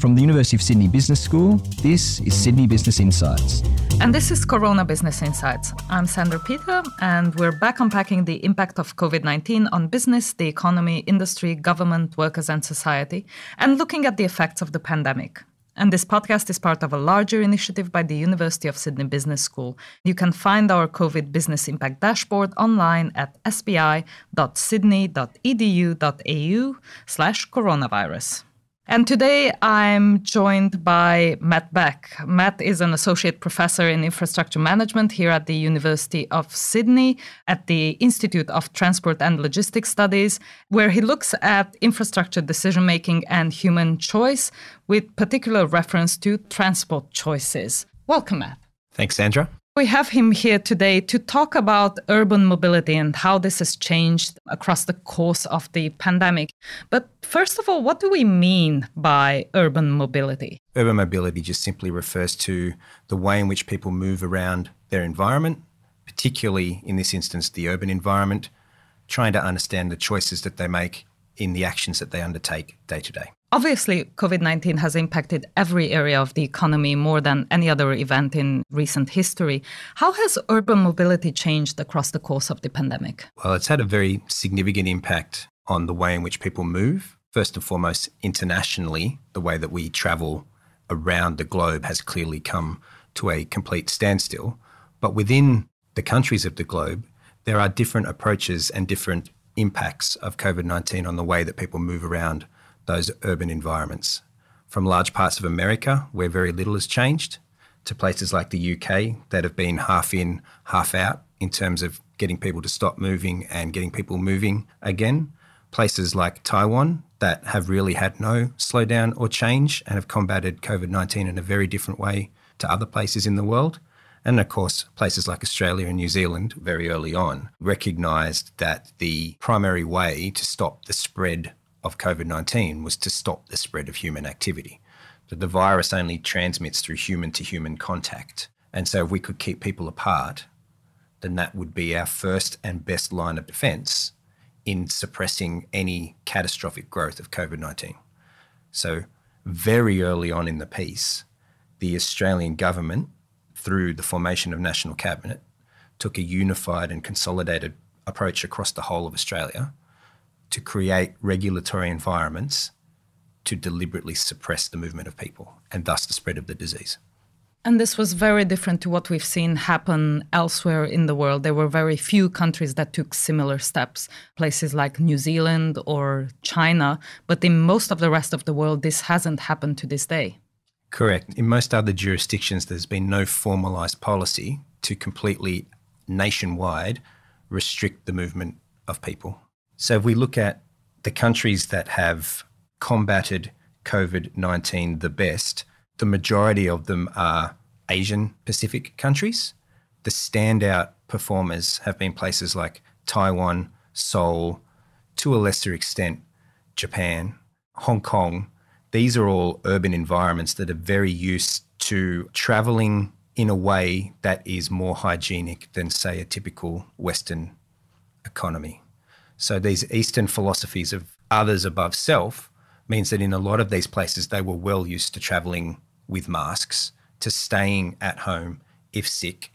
From the University of Sydney Business School, this is Sydney Business Insights. And this is Corona Business Insights. I'm Sandra Peter, and we're back unpacking the impact of COVID 19 on business, the economy, industry, government, workers, and society, and looking at the effects of the pandemic. And this podcast is part of a larger initiative by the University of Sydney Business School. You can find our COVID Business Impact Dashboard online at sbi.sydney.edu.au slash coronavirus. And today I'm joined by Matt Beck. Matt is an associate professor in infrastructure management here at the University of Sydney at the Institute of Transport and Logistics Studies, where he looks at infrastructure decision making and human choice with particular reference to transport choices. Welcome, Matt. Thanks, Sandra. We have him here today to talk about urban mobility and how this has changed across the course of the pandemic. But first of all, what do we mean by urban mobility? Urban mobility just simply refers to the way in which people move around their environment, particularly in this instance, the urban environment, trying to understand the choices that they make in the actions that they undertake day to day. Obviously, COVID 19 has impacted every area of the economy more than any other event in recent history. How has urban mobility changed across the course of the pandemic? Well, it's had a very significant impact on the way in which people move. First and foremost, internationally, the way that we travel around the globe has clearly come to a complete standstill. But within the countries of the globe, there are different approaches and different impacts of COVID 19 on the way that people move around those urban environments. From large parts of America, where very little has changed, to places like the UK that have been half in, half out in terms of getting people to stop moving and getting people moving again. Places like Taiwan that have really had no slowdown or change and have combated COVID 19 in a very different way to other places in the world. And of course, places like Australia and New Zealand very early on recognised that the primary way to stop the spread of COVID 19 was to stop the spread of human activity. That the virus only transmits through human to human contact. And so, if we could keep people apart, then that would be our first and best line of defense in suppressing any catastrophic growth of COVID 19. So, very early on in the piece, the Australian government, through the formation of National Cabinet, took a unified and consolidated approach across the whole of Australia to create regulatory environments to deliberately suppress the movement of people and thus the spread of the disease. And this was very different to what we've seen happen elsewhere in the world. There were very few countries that took similar steps, places like New Zealand or China. But in most of the rest of the world, this hasn't happened to this day. Correct. In most other jurisdictions, there's been no formalized policy to completely nationwide restrict the movement of people. So if we look at the countries that have combated COVID 19 the best, the majority of them are Asian Pacific countries. The standout performers have been places like Taiwan, Seoul, to a lesser extent, Japan, Hong Kong. These are all urban environments that are very used to traveling in a way that is more hygienic than, say, a typical Western economy. So these Eastern philosophies of others above self means that in a lot of these places they were well used to traveling with masks, to staying at home if sick.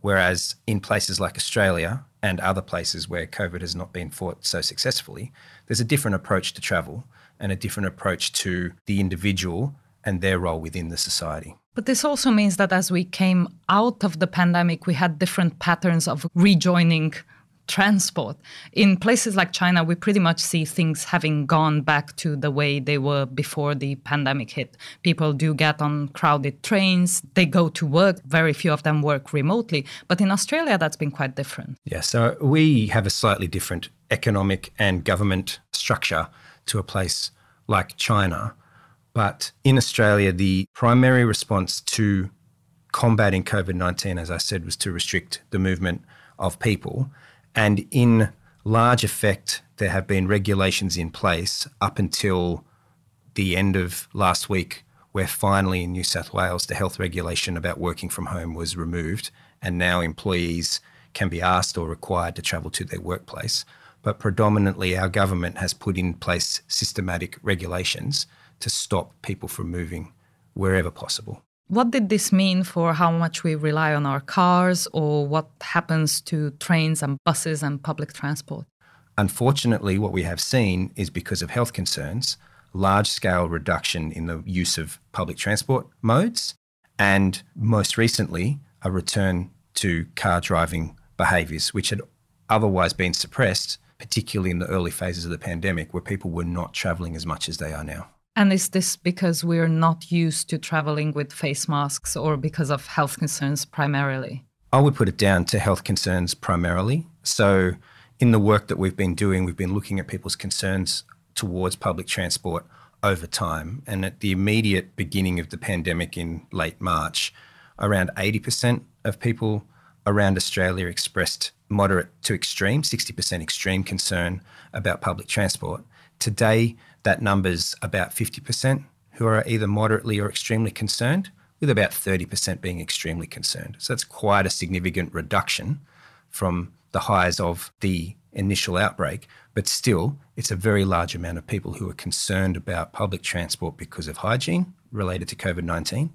Whereas in places like Australia and other places where COVID has not been fought so successfully, there's a different approach to travel and a different approach to the individual and their role within the society. But this also means that as we came out of the pandemic, we had different patterns of rejoining transport. In places like China, we pretty much see things having gone back to the way they were before the pandemic hit. People do get on crowded trains, they go to work, very few of them work remotely. But in Australia, that's been quite different. Yeah, so we have a slightly different economic and government structure to a place like China. But in Australia, the primary response to combating COVID 19, as I said, was to restrict the movement of people. And in large effect, there have been regulations in place up until the end of last week, where finally in New South Wales, the health regulation about working from home was removed. And now employees can be asked or required to travel to their workplace. But predominantly, our government has put in place systematic regulations to stop people from moving wherever possible. What did this mean for how much we rely on our cars or what happens to trains and buses and public transport? Unfortunately, what we have seen is because of health concerns, large scale reduction in the use of public transport modes, and most recently, a return to car driving behaviours, which had otherwise been suppressed, particularly in the early phases of the pandemic, where people were not travelling as much as they are now. And is this because we're not used to traveling with face masks or because of health concerns primarily? I would put it down to health concerns primarily. So, in the work that we've been doing, we've been looking at people's concerns towards public transport over time. And at the immediate beginning of the pandemic in late March, around 80% of people around Australia expressed moderate to extreme, 60% extreme concern about public transport. Today, that number's about 50% who are either moderately or extremely concerned, with about 30% being extremely concerned. So that's quite a significant reduction from the highs of the initial outbreak, but still, it's a very large amount of people who are concerned about public transport because of hygiene related to COVID 19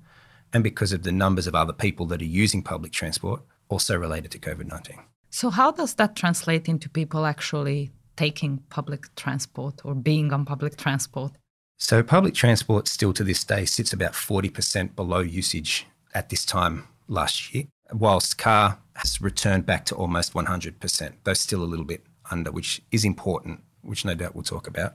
and because of the numbers of other people that are using public transport also related to COVID 19. So, how does that translate into people actually taking public transport or being on public transport? So, public transport still to this day sits about 40% below usage at this time last year whilst car has returned back to almost 100%, though still a little bit under, which is important, which no doubt we'll talk about.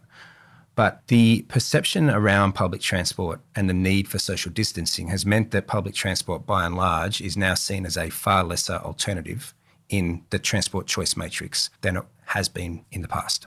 But the perception around public transport and the need for social distancing has meant that public transport, by and large, is now seen as a far lesser alternative in the transport choice matrix than it has been in the past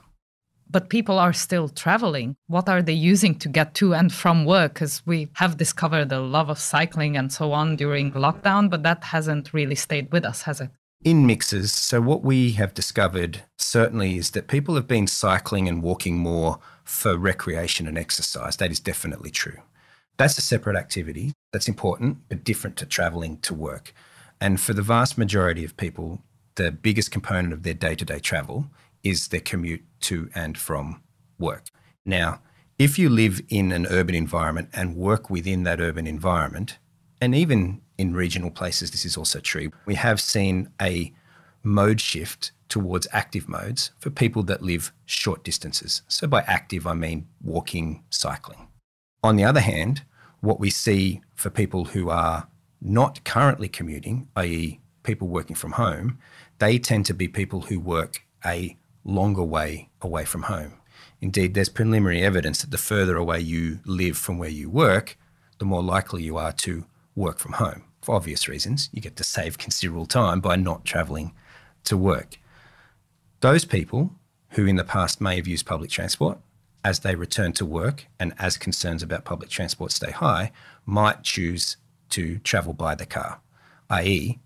but people are still traveling. What are they using to get to and from work? Because we have discovered the love of cycling and so on during lockdown, but that hasn't really stayed with us, has it? In mixes. So, what we have discovered certainly is that people have been cycling and walking more for recreation and exercise. That is definitely true. That's a separate activity that's important, but different to traveling to work. And for the vast majority of people, the biggest component of their day to day travel is their commute to and from work. Now, if you live in an urban environment and work within that urban environment, and even in regional places, this is also true, we have seen a mode shift towards active modes for people that live short distances. So, by active, I mean walking, cycling. On the other hand, what we see for people who are not currently commuting, i.e., people working from home, they tend to be people who work a longer way away from home. Indeed, there's preliminary evidence that the further away you live from where you work, the more likely you are to work from home. For obvious reasons, you get to save considerable time by not travelling to work. Those people who in the past may have used public transport, as they return to work and as concerns about public transport stay high, might choose to travel by the car, i.e.,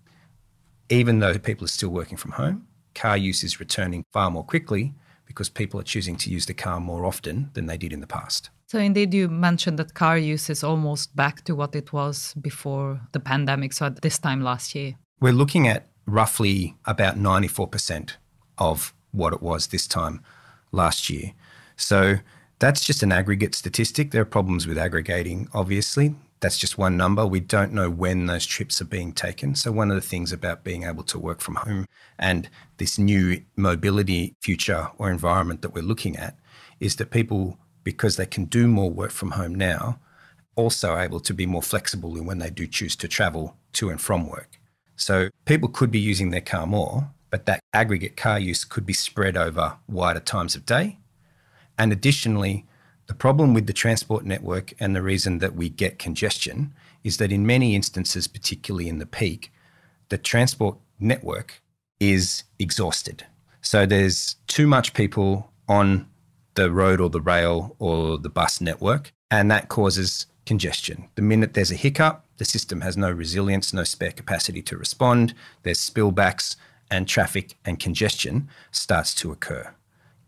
even though people are still working from home, car use is returning far more quickly because people are choosing to use the car more often than they did in the past. So, indeed, you mentioned that car use is almost back to what it was before the pandemic, so at this time last year. We're looking at roughly about 94% of what it was this time last year. So, that's just an aggregate statistic. There are problems with aggregating, obviously that's just one number. We don't know when those trips are being taken. So, one of the things about being able to work from home and this new mobility future or environment that we're looking at is that people, because they can do more work from home now, also able to be more flexible in when they do choose to travel to and from work. So, people could be using their car more, but that aggregate car use could be spread over wider times of day. And additionally, the problem with the transport network and the reason that we get congestion is that in many instances, particularly in the peak, the transport network is exhausted. So there's too much people on the road or the rail or the bus network, and that causes congestion. The minute there's a hiccup, the system has no resilience, no spare capacity to respond, there's spillbacks, and traffic and congestion starts to occur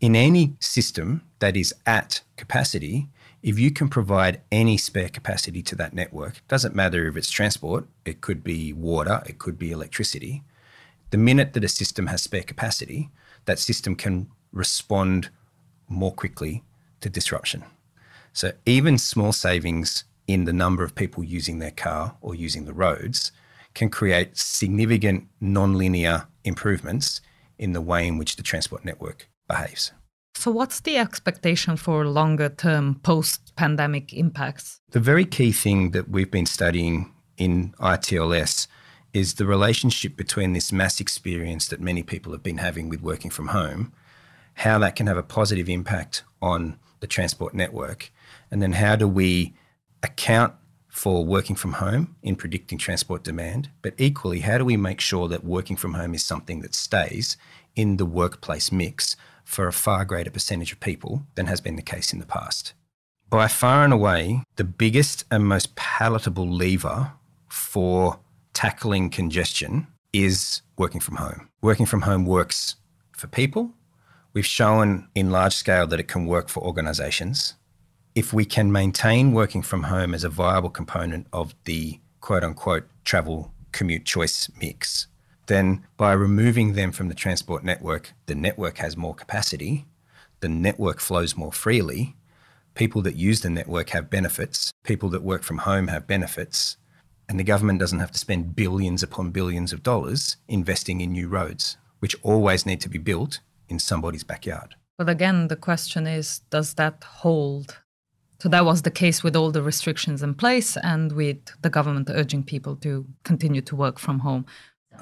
in any system that is at capacity, if you can provide any spare capacity to that network, doesn't matter if it's transport, it could be water, it could be electricity. The minute that a system has spare capacity, that system can respond more quickly to disruption. So even small savings in the number of people using their car or using the roads can create significant non-linear improvements in the way in which the transport network behaves. So, what's the expectation for longer term post pandemic impacts? The very key thing that we've been studying in ITLS is the relationship between this mass experience that many people have been having with working from home, how that can have a positive impact on the transport network, and then how do we account for working from home in predicting transport demand, but equally, how do we make sure that working from home is something that stays in the workplace mix for a far greater percentage of people than has been the case in the past? By far and away, the biggest and most palatable lever for tackling congestion is working from home. Working from home works for people. We've shown in large scale that it can work for organizations if we can maintain working from home as a viable component of the quote unquote travel commute choice mix, then by removing them from the transport network, the network has more capacity, the network flows more freely, people that use the network have benefits, people that work from home have benefits, and the government doesn't have to spend billions upon billions of dollars investing in new roads, which always need to be built in somebody's backyard. But again, the question is does that hold so that was the case with all the restrictions in place and with the government urging people to continue to work from home.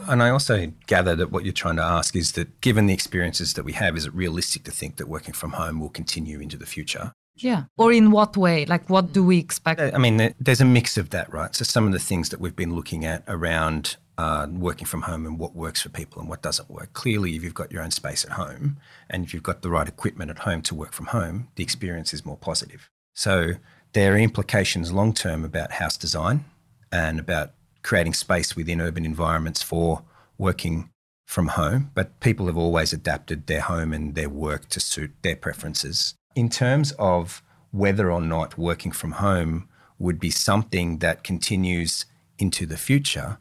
And I also gather that what you're trying to ask is that given the experiences that we have, is it realistic to think that working from home will continue into the future? Yeah. Or in what way? Like, what do we expect? I mean, there's a mix of that, right? So, some of the things that we've been looking at around uh, working from home and what works for people and what doesn't work. Clearly, if you've got your own space at home and if you've got the right equipment at home to work from home, the experience is more positive. So there are implications long term about house design and about creating space within urban environments for working from home. But people have always adapted their home and their work to suit their preferences. In terms of whether or not working from home would be something that continues into the future,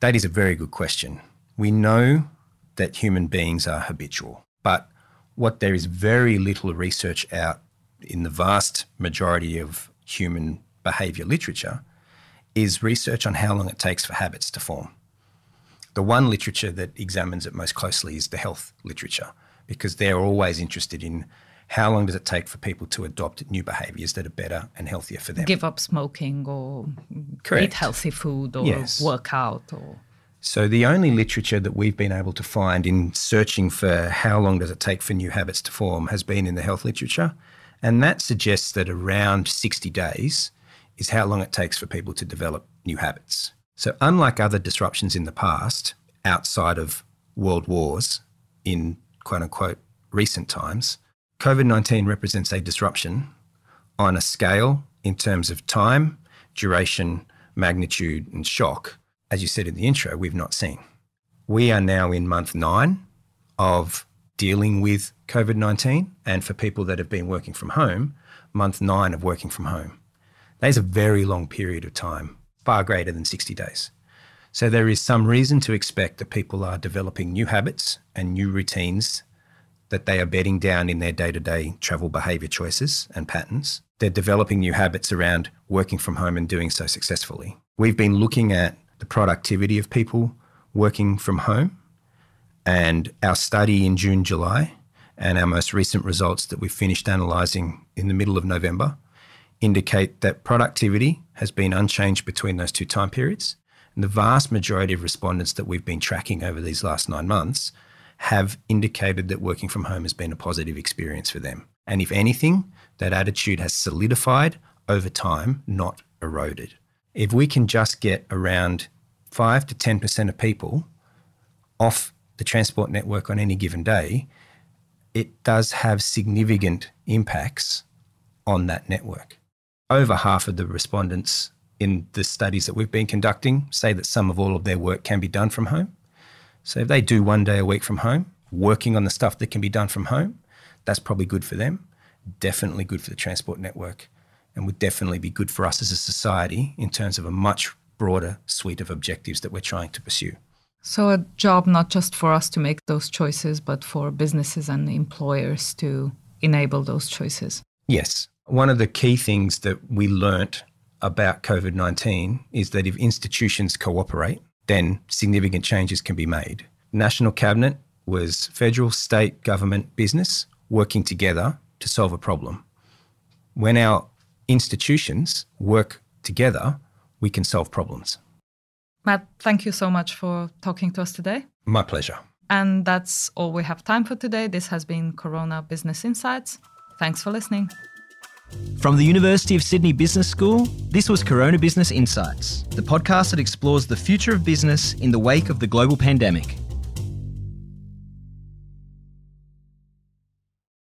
that is a very good question. We know that human beings are habitual, but what there is very little research out in the vast majority of human behavior literature is research on how long it takes for habits to form. The one literature that examines it most closely is the health literature because they're always interested in how long does it take for people to adopt new behaviors that are better and healthier for them. Give up smoking or Correct. eat healthy food or yes. work out or so the only literature that we've been able to find in searching for how long does it take for new habits to form has been in the health literature. And that suggests that around 60 days is how long it takes for people to develop new habits. So, unlike other disruptions in the past, outside of world wars in quote unquote recent times, COVID 19 represents a disruption on a scale in terms of time, duration, magnitude, and shock, as you said in the intro, we've not seen. We are now in month nine of dealing with COVID 19, and for people that have been working from home, month nine of working from home. That is a very long period of time, far greater than 60 days. So there is some reason to expect that people are developing new habits and new routines that they are bedding down in their day to day travel behaviour choices and patterns. They're developing new habits around working from home and doing so successfully. We've been looking at the productivity of people working from home and our study in June, July, and our most recent results that we finished analysing in the middle of November indicate that productivity has been unchanged between those two time periods. And the vast majority of respondents that we've been tracking over these last nine months have indicated that working from home has been a positive experience for them. And if anything, that attitude has solidified over time, not eroded. If we can just get around 5 to 10% of people off the transport network on any given day, it does have significant impacts on that network. Over half of the respondents in the studies that we've been conducting say that some of all of their work can be done from home. So if they do one day a week from home, working on the stuff that can be done from home, that's probably good for them, definitely good for the transport network, and would definitely be good for us as a society in terms of a much broader suite of objectives that we're trying to pursue. So, a job not just for us to make those choices, but for businesses and employers to enable those choices. Yes. One of the key things that we learnt about COVID 19 is that if institutions cooperate, then significant changes can be made. National Cabinet was federal, state, government, business working together to solve a problem. When our institutions work together, we can solve problems. Matt, thank you so much for talking to us today. My pleasure. And that's all we have time for today. This has been Corona Business Insights. Thanks for listening. From the University of Sydney Business School, this was Corona Business Insights, the podcast that explores the future of business in the wake of the global pandemic.